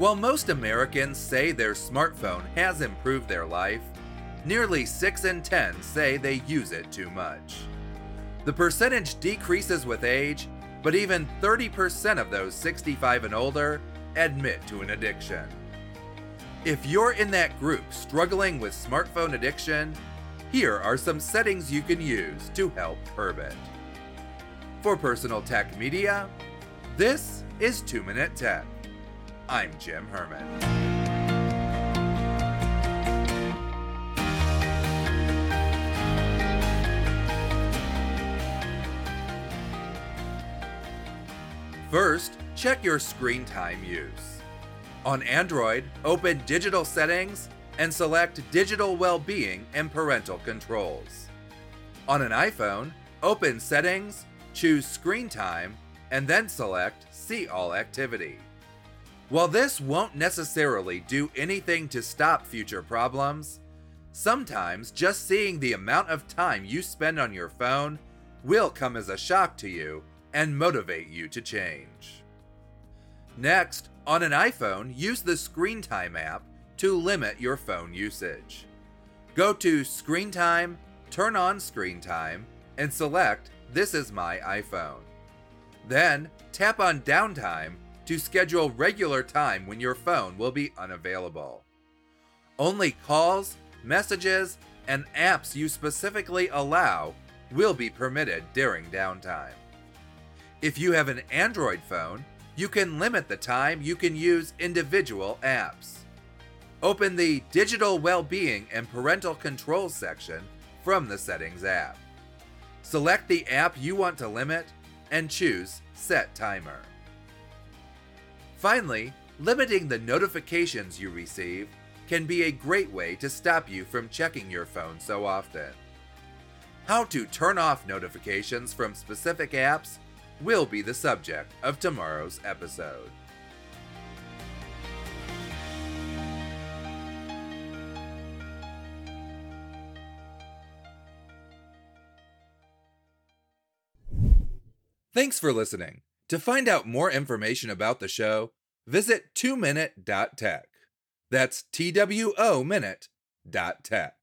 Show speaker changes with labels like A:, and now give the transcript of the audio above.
A: While most Americans say their smartphone has improved their life, nearly 6 in 10 say they use it too much. The percentage decreases with age, but even 30% of those 65 and older admit to an addiction. If you're in that group struggling with smartphone addiction, here are some settings you can use to help curb it. For Personal Tech Media, this is 2 Minute Tech. I'm Jim Herman. First, check your screen time use. On Android, open Digital Settings and select Digital Well-being and Parental Controls. On an iPhone, open Settings, choose Screen Time, and then select See All Activity. While this won't necessarily do anything to stop future problems, sometimes just seeing the amount of time you spend on your phone will come as a shock to you and motivate you to change. Next, on an iPhone, use the Screen Time app to limit your phone usage. Go to Screen Time, turn on Screen Time, and select This is my iPhone. Then, tap on Downtime to schedule regular time when your phone will be unavailable. Only calls, messages, and apps you specifically allow will be permitted during downtime. If you have an Android phone, you can limit the time you can use individual apps. Open the Digital Wellbeing and Parental Controls section from the Settings app. Select the app you want to limit and choose Set Timer. Finally, limiting the notifications you receive can be a great way to stop you from checking your phone so often. How to turn off notifications from specific apps will be the subject of tomorrow's episode. Thanks for listening. To find out more information about the show, visit 2minute.tech. That's T W O minute.tech.